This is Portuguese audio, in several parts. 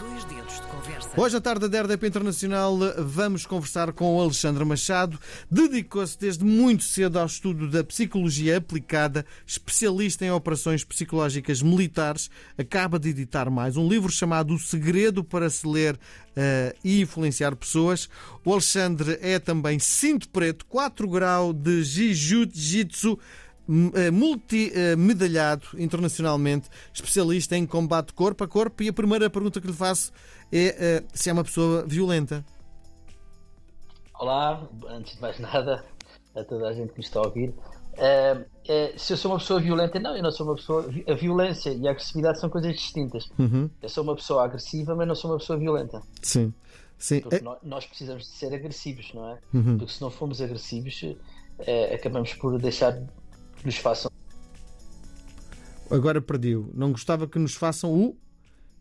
Dois dedos de conversa. Hoje, à tarde da RDP Internacional, vamos conversar com o Alexandre Machado. Dedicou-se desde muito cedo ao estudo da psicologia aplicada, especialista em operações psicológicas militares. Acaba de editar mais um livro chamado O Segredo para se ler uh, e influenciar pessoas. O Alexandre é também cinto preto, 4 grau de Jiu-Jitsu multimedalhado internacionalmente, especialista em combate corpo a corpo. E a primeira pergunta que lhe faço é uh, se é uma pessoa violenta. Olá, antes de mais nada, a toda a gente que me está a ouvir. Uh, uh, se eu sou uma pessoa violenta, não, eu não sou uma pessoa. A violência e a agressividade são coisas distintas. Uhum. Eu sou uma pessoa agressiva, mas não sou uma pessoa violenta. Sim. Sim. Porque é... nós precisamos de ser agressivos, não é? Uhum. Porque se não formos agressivos, acabamos por deixar nos façam. Agora perdiu. Não gostava que nos façam o.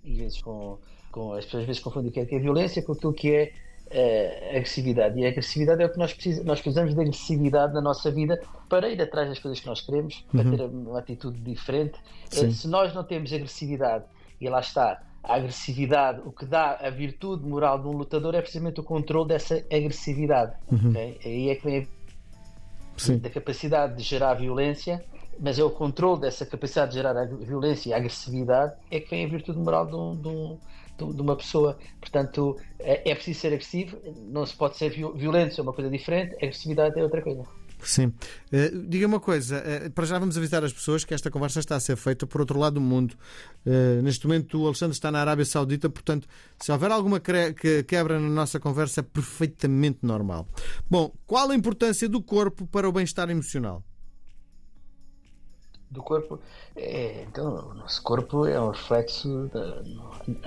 E vezes com, com as pessoas às vezes confundem o que é, que é violência com aquilo que é uh, agressividade. E a agressividade é o que nós precisamos. Nós precisamos de agressividade na nossa vida para ir atrás das coisas que nós queremos, para Uhum. ter uma atitude diferente. Uh, se nós não temos agressividade, e lá está, a agressividade, o que dá a virtude moral de um lutador é precisamente o controle dessa agressividade. Uhum. ok? Aí é que vem a Sim. da capacidade de gerar violência, mas é o controle dessa capacidade de gerar a violência e a agressividade é que vem a virtude moral de, um- de um- de um- uma pessoa. Portanto, é, é preciso ser agressivo, não se pode ser viol- violento, é uma coisa diferente, agressividade é outra coisa. Sim. Eh, diga uma coisa, eh, para já vamos avisar as pessoas que esta conversa está a ser feita por outro lado do mundo. Eh, neste momento o Alexandre está na Arábia Saudita, portanto, se houver alguma que- quebra na nossa conversa, é perfeitamente normal. Bom, qual a importância do corpo para o bem-estar emocional? do corpo. É, então, o nosso corpo é um reflexo da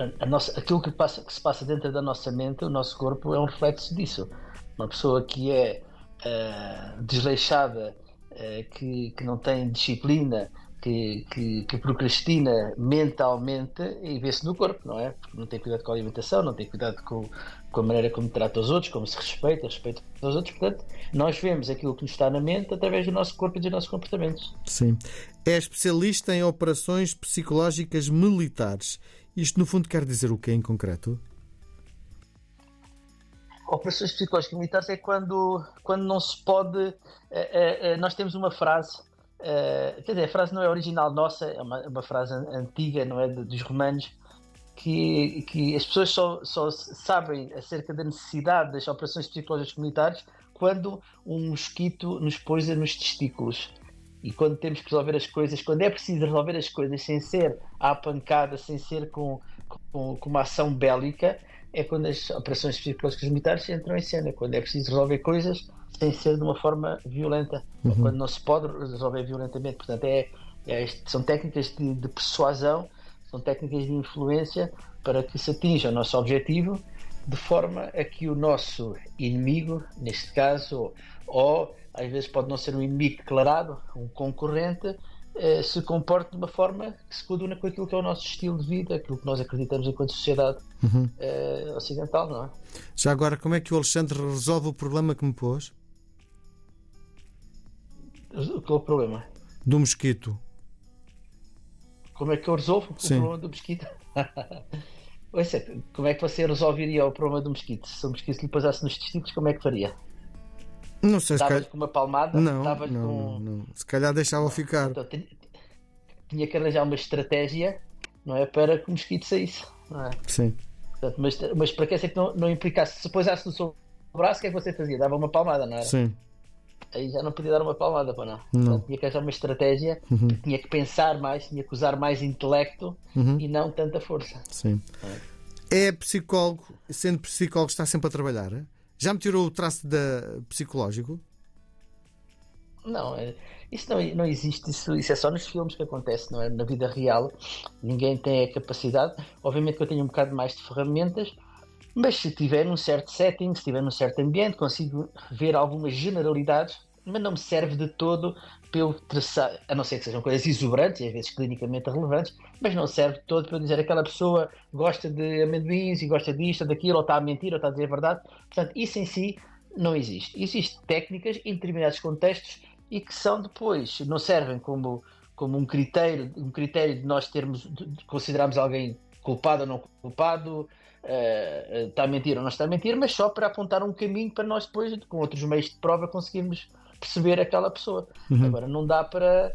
a, a nossa, aquilo que, passa, que se passa dentro da nossa mente, o nosso corpo é um reflexo disso. Uma pessoa que é ah, desleixada, ah, que, que não tem disciplina, que, que, que procrastina mentalmente e vê-se no corpo, não é? Porque não tem cuidado com a alimentação, não tem cuidado com, com a maneira como trata os outros, como se respeita, respeita os outros. Portanto, nós vemos aquilo que nos está na mente através do nosso corpo e dos nossos comportamentos. Sim. É especialista em operações psicológicas militares. Isto, no fundo, quer dizer o que em concreto? Operações psicológicas militares é quando, quando não se pode. eh, eh, nós temos uma frase, eh, quer dizer, a frase não é original nossa, é uma, é uma frase an- antiga, não é? Dos romanos, que, que as pessoas só, só sabem acerca da necessidade das operações psicológicas militares quando um mosquito nos poisa nos testículos. E quando temos que resolver as coisas, quando é preciso resolver as coisas sem ser à pancada, sem ser com, com, com uma ação bélica, é quando as operações psicológicas militares entram em cena, quando é preciso resolver coisas sem ser de uma forma violenta, ou quando não se pode resolver violentamente. Portanto, é, é são técnicas de, de persuasão, são técnicas de influência para que se atinja o nosso objetivo de forma a que o nosso inimigo, neste caso, ou, ou às vezes pode não ser um inimigo declarado, um concorrente, eh, se comporte de uma forma que se coaduna com aquilo que é o nosso estilo de vida, aquilo que nós acreditamos enquanto sociedade Uhum. eh, ocidental, não é? Já agora, como é que o Alexandre resolve o problema que me pôs? Qual é o problema? Do mosquito. Como é que eu resolvo Sim. o problema do mosquito? Ouça, como é que você resolveria o problema do mosquito? Se o mosquito lhe pousasse nos testículos, como é que faria? Não sei se calhar. com uma palmada? Não, não, com... não. Se calhar deixava ficar. Então, tinha, que arranjar uma estratégia, não é? Para que o mosquito saísse, não é? Sim. Portanto, mas, mas para que essa que não, não implicasse, se pousasse no seu braço, o que é que você fazia? Dava uma palmada, não era? Sim. Aí já não podia dar uma palmada, para não. Não. Portanto, tinha que arranjar uma estratégia, Uhum. tinha que pensar mais, tinha que usar mais intelecto Uhum. e não tanta força. Sim. É psicólogo, sendo psicólogo, está sempre a trabalhar? é? Já me tirou o traço da psicológico? Não, é- isso não, não existe, isso, isso é só nos filmes que acontece, não é? Na vida real, ninguém tem a capacidade. Obviamente que eu tenho um bocado mais de ferramentas, mas se tiver num certo setting, se tiver num certo ambiente, consigo ver algumas generalidades, mas não me serve de todo eu traçar, a não ser que sejam coisas exuberantes e às vezes clinicamente relevantes, mas não serve todo para dizer aquela pessoa gosta de amendoins e gosta disto ou daquilo, ou está a mentir, ou está a dizer a verdade. Portanto, isso em si não existe. Existem técnicas em determinados contextos e que são depois, não servem como, como um critério, um critério de nós termos, de considerarmos alguém culpado ou não culpado, uh, está a mentir ou não está a mentir, mas só para apontar um caminho para nós depois, com outros meios de prova, conseguirmos perceber aquela pessoa. Uhum. Agora, não dá para.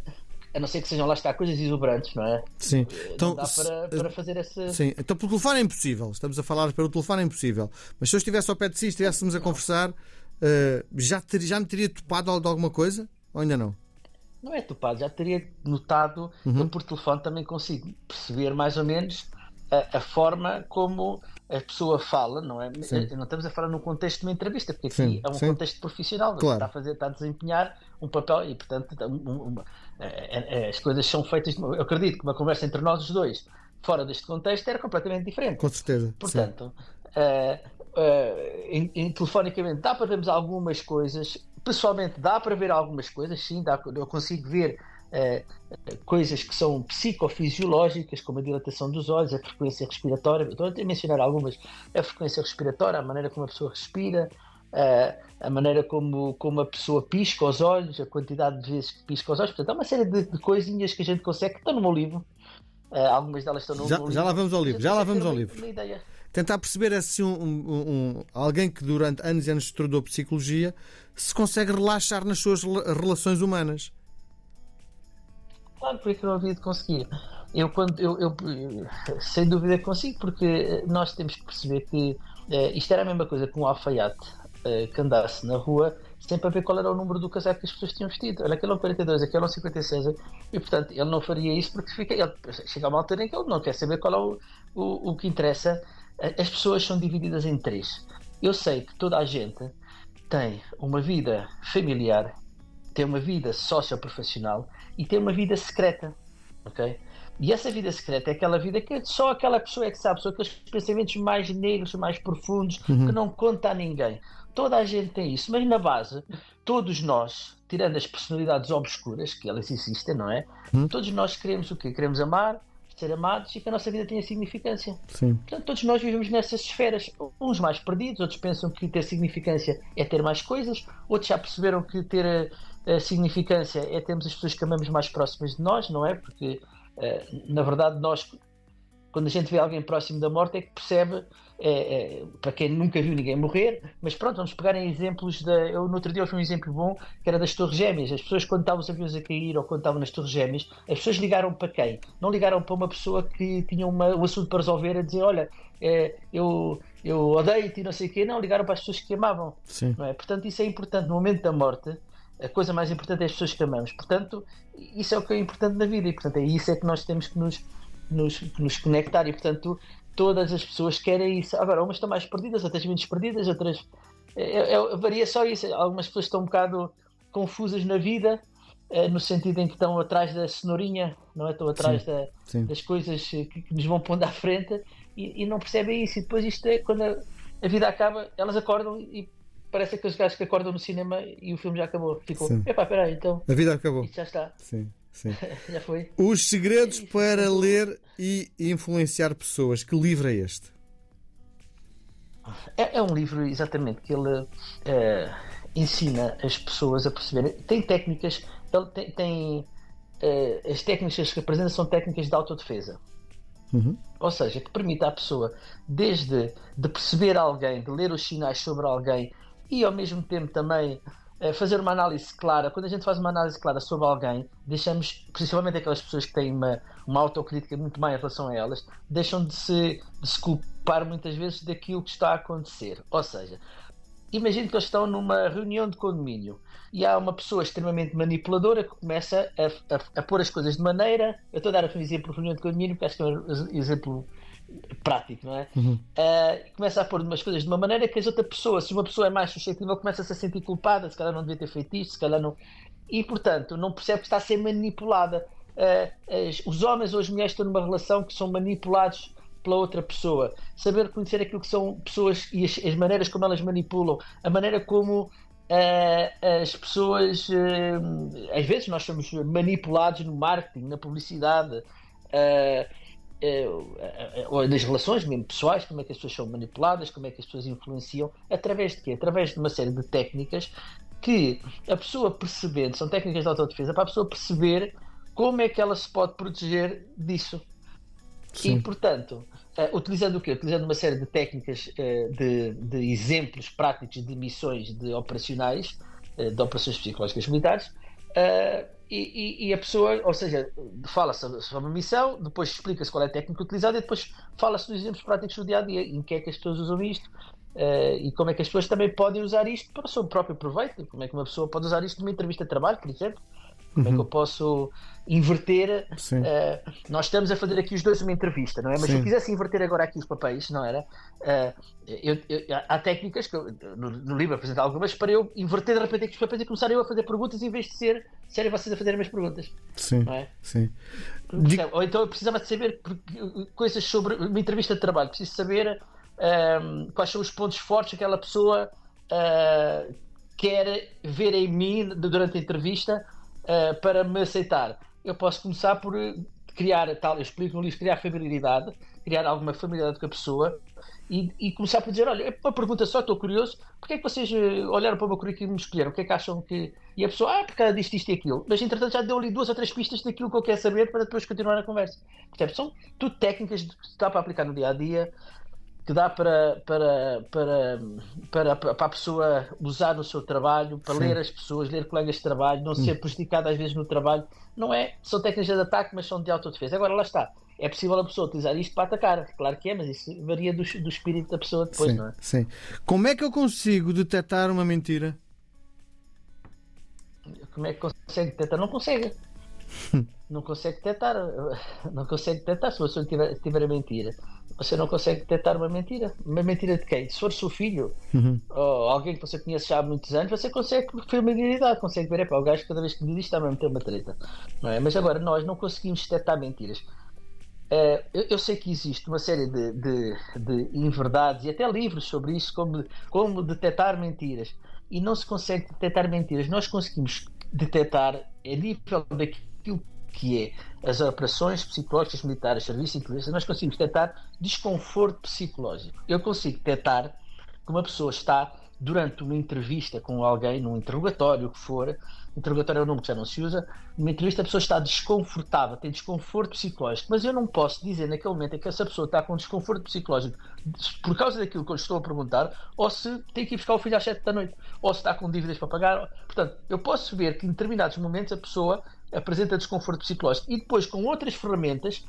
A não ser que sejam lá está coisas exuberantes, não é? Sim. Então, não dá para, para fazer essa. Sim, então pelo telefone é impossível. Estamos a falar pelo telefone é impossível. Mas se eu estivesse ao pé de si e estivéssemos a conversar, uh, já, ter, já me teria topado de alguma coisa? Ou ainda não? Não é topado, já teria notado. Uhum. Eu por telefone também consigo perceber mais ou menos a, a, forma como a pessoa fala, não é? Sim. Não estamos a falar num contexto de uma entrevista, porque aqui sim, é um sim. contexto profissional, claro. está a fazer, está a desempenhar um papel e, portanto, um, um, é, é, as coisas são feitas. Eu acredito que uma conversa entre nós os dois, fora deste contexto, era completamente diferente. Com certeza. Portanto, uh, uh, em, em, telefonicamente dá para vermos algumas coisas, pessoalmente dá para ver algumas coisas, sim, dá, eu consigo ver é, coisas que são psicofisiológicas, como a dilatação dos olhos, a frequência respiratória. Estou a mencionar algumas: a frequência respiratória, a maneira como a pessoa respira, a, a maneira como, como a pessoa pisca os olhos, a quantidade de vezes que pisca os olhos. Portanto, há uma série de, de coisinhas que a gente consegue, que estão no meu livro. Algumas delas estão no, já, livro. Já lá vamos ao livro, já lá vamos ao livro. Tentar perceber se um, um, um, alguém que durante anos e anos estudou psicologia se consegue relaxar nas suas relações humanas. Claro, porque eu não havia de conseguir. Eu, quando, eu, eu, sem dúvida consigo, porque nós temos que perceber que uh, isto era a mesma coisa que um alfaiate uh, que andasse na rua sempre a ver qual era o número do casaco que as pessoas tinham vestido. Olha, aquele é um 42, aquele é um 56. E portanto, ele não faria isso porque fica, ele, chega a uma altura em que ele não quer saber qual é o, o, o que interessa. As pessoas são divididas em três. Eu sei que toda a gente tem uma vida familiar, tem uma vida socioprofissional e tem uma vida secreta, ok? E essa vida secreta é aquela vida que só aquela pessoa é que sabe, são aqueles pensamentos mais negros, mais profundos, uhum. que não conta a ninguém. Toda a gente tem isso, mas na base, todos nós, tirando as personalidades obscuras, que elas existem, não é? Uhum. Todos nós queremos o quê? Queremos amar, ser amados e que a nossa vida tenha significância. Sim. Portanto, todos nós vivemos nessas esferas, uns mais perdidos, outros pensam que ter significância é ter mais coisas, outros já perceberam que ter a significância é termos as pessoas que amamos mais próximas de nós, não é? Porque, uh, na verdade, nós, quando a gente vê alguém próximo da morte, é que percebe, é, é, para quem nunca viu ninguém morrer, mas pronto, vamos pegar em exemplos. Da, eu, no outro dia, foi um exemplo bom, que era das Torres Gêmeas. As pessoas, quando estavam os aviões a cair ou quando estavam nas Torres Gêmeas, as pessoas ligaram para quem? Não ligaram para uma pessoa que tinha uma, um assunto para resolver, a dizer: Olha, é, eu, eu odeio-te e não sei o quê. Não, ligaram para as pessoas que amavam. Sim. Não é? Portanto, isso é importante. No momento da morte, a coisa mais importante é as pessoas que amamos. Portanto, isso é o que é importante na vida e, portanto, é isso é que nós temos que nos, nos, que nos conectar e, portanto, todas as pessoas querem isso. Agora, umas estão mais perdidas, outras menos perdidas, outras. É, é, varia só isso. Algumas pessoas estão um bocado confusas na vida, é, no sentido em que estão atrás da cenourinha, não é? Estão atrás sim, da, sim. das coisas que, que, nos vão pondo à frente e, e, não percebem isso. E depois, isto é quando a, a vida acaba, elas acordam e parece aqueles gajos que acordam no cinema e o filme já acabou. Ficou, epá, peraí, então. A vida acabou. já está. Sim, sim. já foi. Os segredos para ler e influenciar pessoas. Que livro é este? É, é um livro, exatamente, que ele é, ensina as pessoas a perceberem. Tem técnicas, ele tem. tem é, as técnicas que apresenta são técnicas de autodefesa. Uhum. Ou seja, que permite à pessoa, desde de perceber alguém, de ler os sinais sobre alguém, e ao mesmo tempo também eh, fazer uma análise clara. Quando a gente faz uma análise clara sobre alguém, deixamos, principalmente aquelas pessoas que têm uma, uma autocrítica muito má em relação a elas, deixam de se, de se culpar muitas vezes daquilo que está a acontecer. Ou seja, imagine que eles estão numa reunião de condomínio e há uma pessoa extremamente manipuladora que começa a, a, a pôr as coisas de maneira. Eu estou a dar um exemplo de reunião de condomínio porque acho que é um exemplo prático, não é? Uhum. Uh, começa a pôr umas coisas de uma maneira que as outra pessoa, se uma pessoa é mais suscetível, começa-se a sentir culpada, se calhar não devia ter feito isto, se calhar não. E portanto, não percebe que está a ser manipulada. Uh, as, os homens ou as mulheres estão numa relação que são manipulados pela outra pessoa, saber conhecer aquilo que são pessoas e as, as maneiras como elas manipulam, a maneira como uh, as pessoas, às vezes nós somos manipulados no marketing, na publicidade, ou nas relações mesmo pessoais, como é que as pessoas são manipuladas, como é que as pessoas influenciam, através de quê? Através de uma série de técnicas que a pessoa percebendo, são técnicas de autodefesa, para a pessoa perceber como é que ela se pode proteger disso. Sim. E, portanto, uh, utilizando o quê? Utilizando uma série de técnicas uh, de, de, exemplos práticos de missões de operacionais, uh, de operações psicológicas militares, e, e, e, a pessoa, ou seja, fala sobre, sobre a missão, depois explica-se qual é a técnica utilizada e depois fala-se dos exemplos práticos do dia a dia, em que é que as pessoas usam isto, Uh, e como é que as pessoas também podem usar isto para o seu próprio proveito? Como é que uma pessoa pode usar isto numa entrevista de trabalho, por exemplo? Como uhum. é que eu uhum. posso inverter? Uh, nós estamos a fazer aqui os dois uma entrevista, não é? Mas Sim. se eu quisesse inverter agora aqui os papéis, não era? Uh, eu, eu, há técnicas que eu, no, no, livro apresento algumas para eu inverter de repente aqui os papéis e começar eu a fazer perguntas em vez de ser serem vocês a fazerem as perguntas. Sim. É? Sim. Ou então eu precisava de saber coisas sobre uma entrevista de trabalho, preciso saber um, quais são os pontos fortes que aquela pessoa uh, quer ver em mim durante a entrevista uh, para me aceitar. Eu posso começar por criar tal, eu explico no livro, criar familiaridade, criar alguma familiaridade com a pessoa e, e, começar por dizer, olha, é uma pergunta só, estou curioso, porque é que vocês eh, olharam para o meu currículo e me escolheram? O que é que acham que... E a pessoa, ah, porque ela disse isto e aquilo. Mas, entretanto, já deu ali duas ou três pistas daquilo que eu quero saber para depois continuar a conversa. Portanto, são tudo técnicas que dá para aplicar no dia-a-dia, -dia, que dá para, para, para, para, para a pessoa usar no seu trabalho, para Sim. ler as pessoas, ler colegas de trabalho, não ser prejudicado às vezes no trabalho. Não é, são técnicas de ataque, mas são de autodefesa. Agora, lá está. É possível a pessoa utilizar isto para atacar, claro que é, mas isso varia do, do espírito da pessoa depois, sim, não é? Sim. Como é que eu consigo detectar uma mentira? Como é que consegue detectar? Não consegue. não consegue detectar. Não consegue detectar se a pessoa estiver, estiver a mentir você não consegue detectar uma mentira. Uma mentira de quem? Se for seu filho uhum. ou alguém que você conhece já há muitos anos, você consegue familiaridade, consegue ver, é para o gajo cada vez que me diz está a meter uma treta. Não é? Mas agora nós não conseguimos detectar mentiras. Uh, eu, eu, sei que existe uma série de, de, de inverdades e até livros sobre isso, como, como detectar mentiras. E não se consegue detectar mentiras. Nós conseguimos detectar a nível daquilo que é as operações psicológicas militares, serviço de inteligência, nós conseguimos detectar desconforto psicológico. Eu consigo detectar que uma pessoa está durante uma entrevista com alguém, num interrogatório, o que for, interrogatório é o nome que já não se usa, numa entrevista a pessoa está desconfortável, tem desconforto psicológico, mas eu não posso dizer naquele momento é que essa pessoa está com desconforto psicológico por causa daquilo que eu estou a perguntar, ou se tem que ir buscar o filho às 7 da noite, ou se está com dívidas para pagar. Portanto, eu posso ver que em determinados momentos a pessoa apresenta desconforto psicológico e depois com outras ferramentas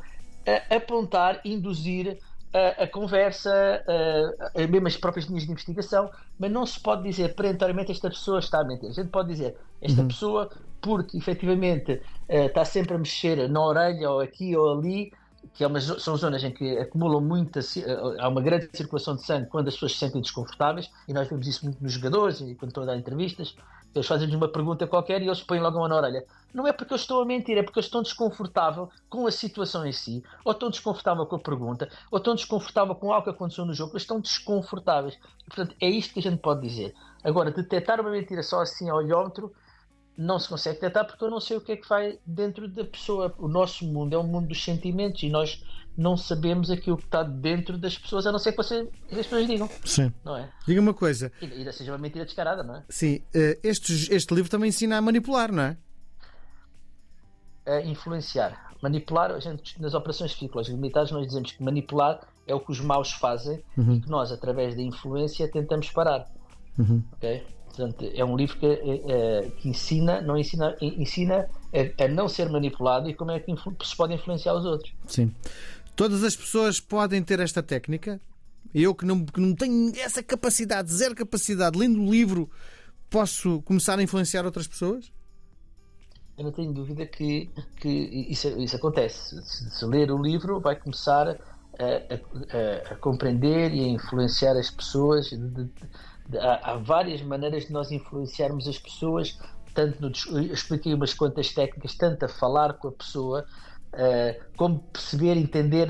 apontar, induzir a, a conversa, a, a, mesmo as próprias linhas de investigação, mas não se pode dizer perentoriamente esta pessoa está a mentir. A gente pode dizer esta uhum. pessoa, porque efetivamente uh, está sempre a mexer na orelha ou aqui ou ali, que é uma, são zonas em que acumulam muita, uh, há uma grande circulação de sangue quando as pessoas se sentem desconfortáveis, e nós vemos isso muito nos jogadores e quando estão a dar entrevistas. Eles fazem-nos uma pergunta qualquer e eles põem logo uma na orelha. Não é porque eu estou a mentir, é porque eu estou desconfortável com a situação em si, ou estou desconfortável com a pergunta, ou estou desconfortável com algo que aconteceu no jogo, eles estão desconfortáveis. E, portanto, é isto que a gente pode dizer. Agora, detectar uma mentira só assim ao olhómetro não se consegue detectar porque eu não sei o que é que vai dentro da pessoa. O nosso mundo é um mundo dos sentimentos e nós não sabemos aquilo que está dentro das pessoas, a não ser que, você, as pessoas digam. Sim. Não é? Diga uma coisa. E ainda seja uma mentira descarada, não é? Sim. Eh, este, este livro também ensina a manipular, não é? A influenciar. Manipular, a gente, nas operações psicológicas militares, nós dizemos que manipular é o que os maus fazem uhum. e que nós, através da influência, tentamos parar. Uhum. Ok? Portanto, é um livro que, é, que ensina, não ensina, ensina a, a, não ser manipulado e como é que se pode influenciar os outros. Sim. Todas as pessoas podem ter esta técnica. Eu que não, que não tenho essa capacidade, zero capacidade, lendo o livro, posso começar a influenciar outras pessoas? Eu não tenho dúvida que, que isso, isso acontece. Se, se ler o livro, vai começar a, a, a, compreender e a influenciar as pessoas. De, de, de, há, há, várias maneiras de nós influenciarmos as pessoas. Tanto no, eu expliquei umas quantas técnicas, tanto a falar com a pessoa, Uh, como perceber, entender.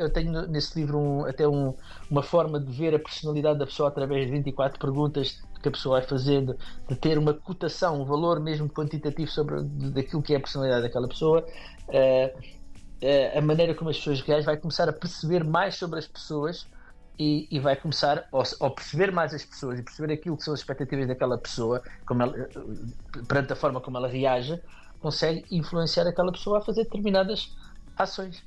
Eu tenho nesse livro um, até um, uma forma de ver a personalidade da pessoa através de 24 perguntas que a pessoa vai fazendo, de ter uma cotação, um valor mesmo quantitativo sobre daquilo que é a personalidade daquela pessoa. Uh, uh, a maneira como as pessoas reais vai começar a perceber mais sobre as pessoas e, e vai começar a perceber mais as pessoas e perceber aquilo que são as expectativas daquela pessoa, como ela, perante a forma como ela reage consegue influenciar aquela pessoa a fazer determinadas ações.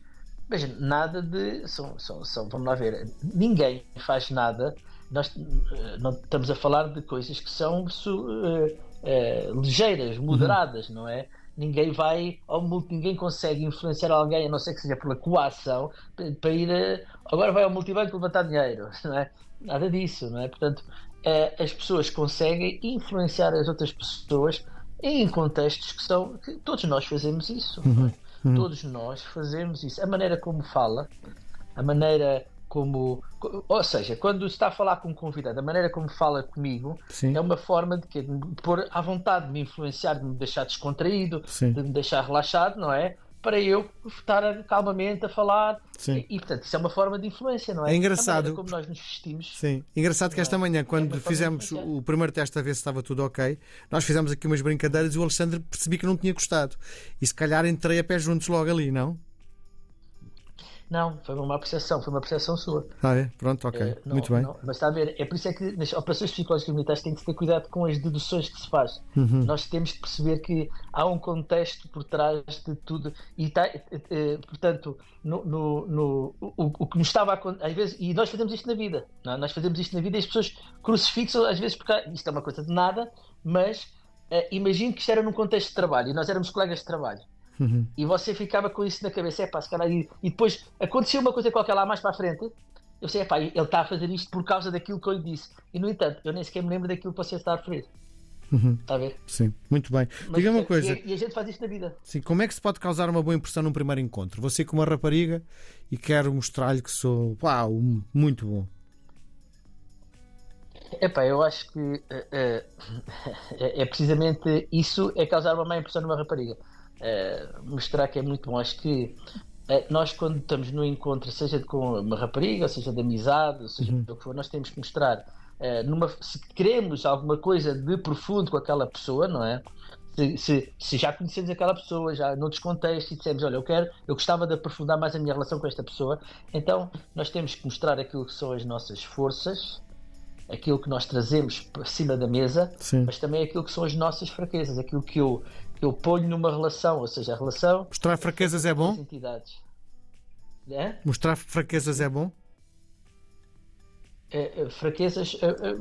Veja, nada de. São, são, são, vamos lá ver. Ninguém faz nada. Nós eh, não estamos a falar de coisas que são uh, uh, ligeiras, uhum. moderadas, uhum. não é? Ninguém vai, ou ninguém consegue influenciar alguém, a não ser que seja pela coação, para ir. Uh, agora vai ao multibanco levantar dinheiro, não é? Nada disso, não é? Portanto, as pessoas conseguem influenciar as outras pessoas em contextos que são. Que todos nós fazemos isso. É? Uhum. Uhum. Todos nós fazemos isso. A maneira como fala, a maneira como. Ou seja, quando está a falar com um convidado, a maneira como fala comigo Sim. é uma forma de, que, de me pôr à vontade, de me influenciar, de me deixar descontraído, Sim. de me deixar relaxado, não é? para eu estar calmamente a falar. Sim. E, portanto, isso é uma forma de influência, não é? É engraçado. como nós nos vestimos. Sim. Engraçado que esta é? manhã, quando é fizemos o primeiro teste a ver se estava tudo ok, nós fizemos aqui umas brincadeiras e o Alexandre percebi que não tinha gostado. E se calhar entrei a pé juntos logo ali, não? Não, foi uma apreciação, foi uma apreciação sua. Ah, é? Pronto, ok. É, não, Muito bem. Não, mas está a ver, é por isso é que nas operações psicológicas militares tem que ter cuidado com as deduções que se faz. Uhum. Nós temos que perceber que há um contexto por trás de tudo e está, eh, eh, portanto, no, no, no o, o, que nos estava a às vezes, e nós fazemos isto na vida? É? nós fazemos isto na vida e as pessoas crucifixam às vezes porque isto é uma coisa de nada, mas uh, imagino que isto era num contexto de trabalho e nós éramos colegas de trabalho. Uhum. E você ficava com isso na cabeça, é pá, se calhar. E, e depois aconteceu uma coisa qualquer lá mais para a frente. Eu sei, é pá, ele está a fazer isto por causa daquilo que eu lhe disse. E no entanto, eu nem sequer me lembro daquilo que você está a referir. Uhum. Está a ver? Sim, muito bem. Diga uma coisa. E, e, a gente faz isto na vida. Sim, como é que se pode causar uma boa impressão num primeiro encontro? Você com uma rapariga e quero mostrar-lhe que sou uau, muito bom. Epá, eu acho que uh, uh, é precisamente isso é causar uma má impressão numa rapariga. Uh, mostrar que é muito bom. Acho que uh, nós, quando estamos no encontro, seja com uma rapariga, seja de amizade, seja uhum. o que for, nós temos que mostrar. Uh, numa, se queremos alguma coisa de profundo com aquela pessoa, não é? Se, se, se, já conhecemos aquela pessoa, já noutros contextos, e dissemos, olha, eu quero, eu gostava de aprofundar mais a minha relação com esta pessoa, então nós temos que mostrar aquilo que são as nossas forças, aquilo que nós trazemos para cima da mesa, Sim. mas também aquilo que são as nossas fraquezas, aquilo que eu eu ponho numa relação, ou seja, a relação. Mostrar fraquezas é bom? Entidades. É? Mostrar fraquezas é bom? É, é, fraquezas, é, é,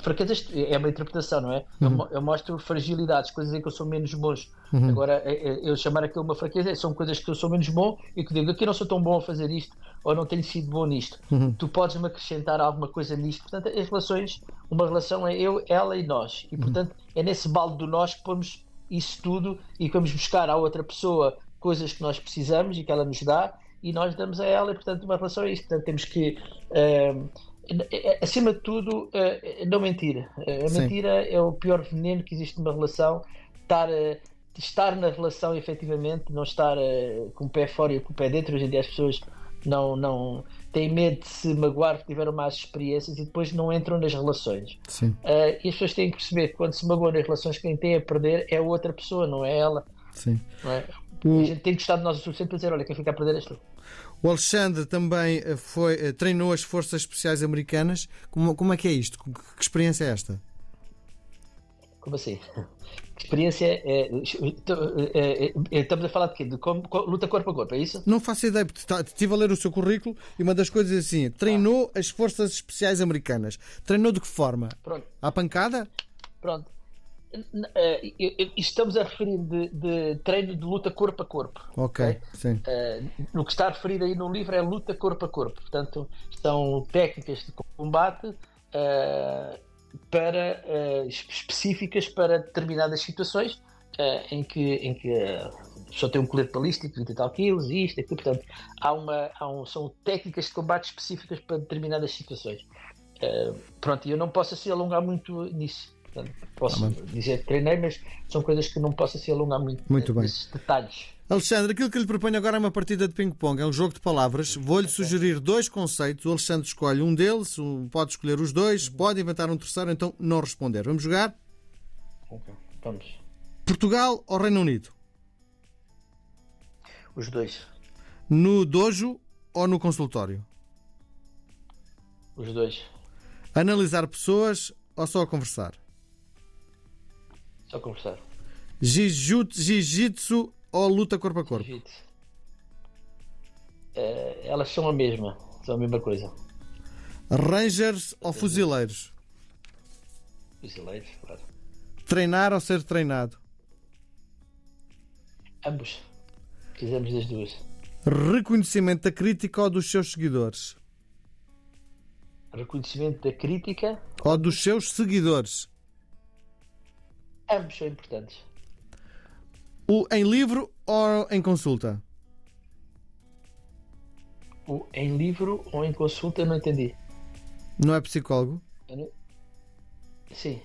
fraquezas é uma interpretação, não é? Uhum. Eu, eu, mostro fragilidades, coisas em que eu sou menos bons. Uhum. Agora, é, eu chamar aquilo uma fraqueza são coisas que eu sou menos bom e que digo aqui não sou tão bom a fazer isto ou não tenho sido bom nisto. Uhum. Tu podes me acrescentar alguma coisa nisto. Portanto, as relações, uma relação é eu, ela e nós. E portanto, é nesse balde do nós que pomos isso tudo e vamos buscar à outra pessoa coisas que nós precisamos e que ela nos dá e nós damos a ela e portanto uma relação é isso. Portanto temos que uh, acima de tudo uh, não mentir. A Sim. mentira é o pior veneno que existe numa relação estar estar na relação efetivamente não estar com o pé fora e com o pé dentro. Hoje em dia as pessoas não, não têm medo de se magoar porque tiveram más experiências e depois não entram nas relações. Uh, e as pessoas têm que perceber que quando se magoam nas relações, quem tem a perder é a outra pessoa, não é ela. Sim. É? O... A gente tem que gostar de nós o suficiente para dizer: olha, quem fica a perder és tu. O Alexandre também eh, foi, eh, treinou as Forças Especiais Americanas. Como, como é que é isto? Que, que experiência é esta? Como assim? experiência é, é, é, Estamos a falar de quê? De como, luta corpo a corpo, é isso? Não faço ideia, porque estive a ler o seu currículo e uma das coisas é assim: treinou ah. as Forças Especiais Americanas. Treinou de que forma? Pronto. À pancada? Pronto. Estamos a referir de, de treino de luta corpo a corpo. Ok, okay? sim. no que está referido aí no livro é luta corpo a corpo. Portanto, são técnicas de combate para uh, específicas para determinadas situações uh, em que, em que uh, só tem um colete balístico, 20 e tal quilos, e isto, aqui, portanto, há uma, há um, são técnicas de combate específicas para determinadas situações. Pronto, eu não posso assim alongar muito nisso. Portanto, posso ah, dizer que treinei, mas são coisas que não posso assim alongar muito, muito nesses detalhes. Alexandre, aquilo que lhe proponho agora é uma partida de ping-pong, é um jogo de palavras. Vou-lhe sugerir dois conceitos. O Alexandre escolhe um deles, pode escolher os dois, pode inventar um terceiro, então não responder. Vamos jogar? Vamos. Portugal ou Reino Unido? Os dois. No dojo ou no consultório? Os dois. Analisar pessoas ou só conversar? Só conversar. Jiu-jitsu ou luta corpo a corpo? Uh, elas são a mesma, são a mesma coisa. Rangers ou fuzileiros? Fuzileiros, claro. Treinar ou ser treinado? Ambos. Fizemos das duas. Reconhecimento da crítica ou dos seus seguidores? Reconhecimento da crítica ou dos seus seguidores? Ambos são importantes. O em livro ou em consulta? O em livro ou em consulta, não entendi. Não é psicólogo? Não... Sim.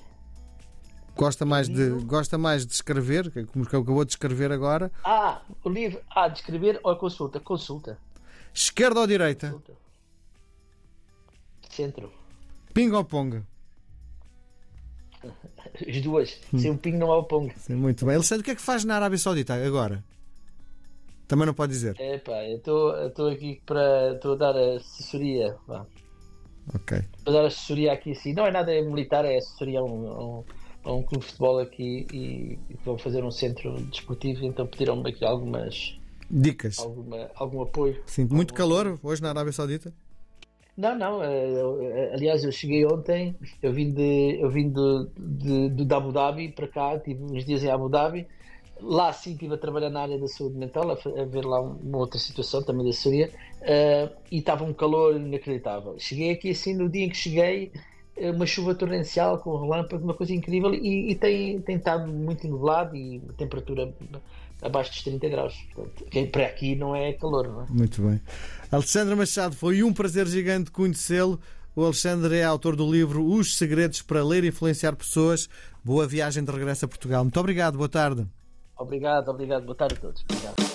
Gosta mais, de, gosta mais de escrever, como que eu acabou de escrever agora. Ah, o livro. Ah, de escrever ou consulta? Consulta. Esquerda ou direita? Consulta. Centro. Ping ou pong? As duas. Hum. Sem o ping não há o pong. Sim, muito bem. Alexandre, o que é que faz na Arábia Saudita agora? Também não pode dizer. É pá, eu estou aqui para. Estou a dar assessoria. Pá. Ok. Para dar assessoria aqui assim. Não é nada militar, é assessoria a um, a um clube de futebol aqui e, e vão fazer um centro desportivo, então pediram-me aqui algumas dicas, alguma, algum apoio. Sim, muito calor hoje na Arábia Saudita? Não, não. Uh, aliás, eu cheguei ontem, eu vim de, eu vim de, de, de, de Abu Dhabi para cá, tive uns dias em Abu Dhabi. Lá sim estive a trabalhar na área da saúde mental, a, a ver lá uma outra situação também da Síria, uh, e estava um calor inacreditável. Cheguei aqui assim no dia em que cheguei, uma chuva torrencial com relâmpago, uma coisa incrível e, e tem, tem estado muito nublado e temperatura abaixo dos 30 graus. Portanto, para aqui não é calor, não é? Muito bem. Alexandre Machado, foi um prazer gigante conhecê-lo. O Alexandre é autor do livro Os Segredos para Ler e Influenciar Pessoas. Boa viagem de regresso a Portugal. Muito obrigado, boa tarde. Obrigado, obrigado. Boa tarde a todos. Obrigado.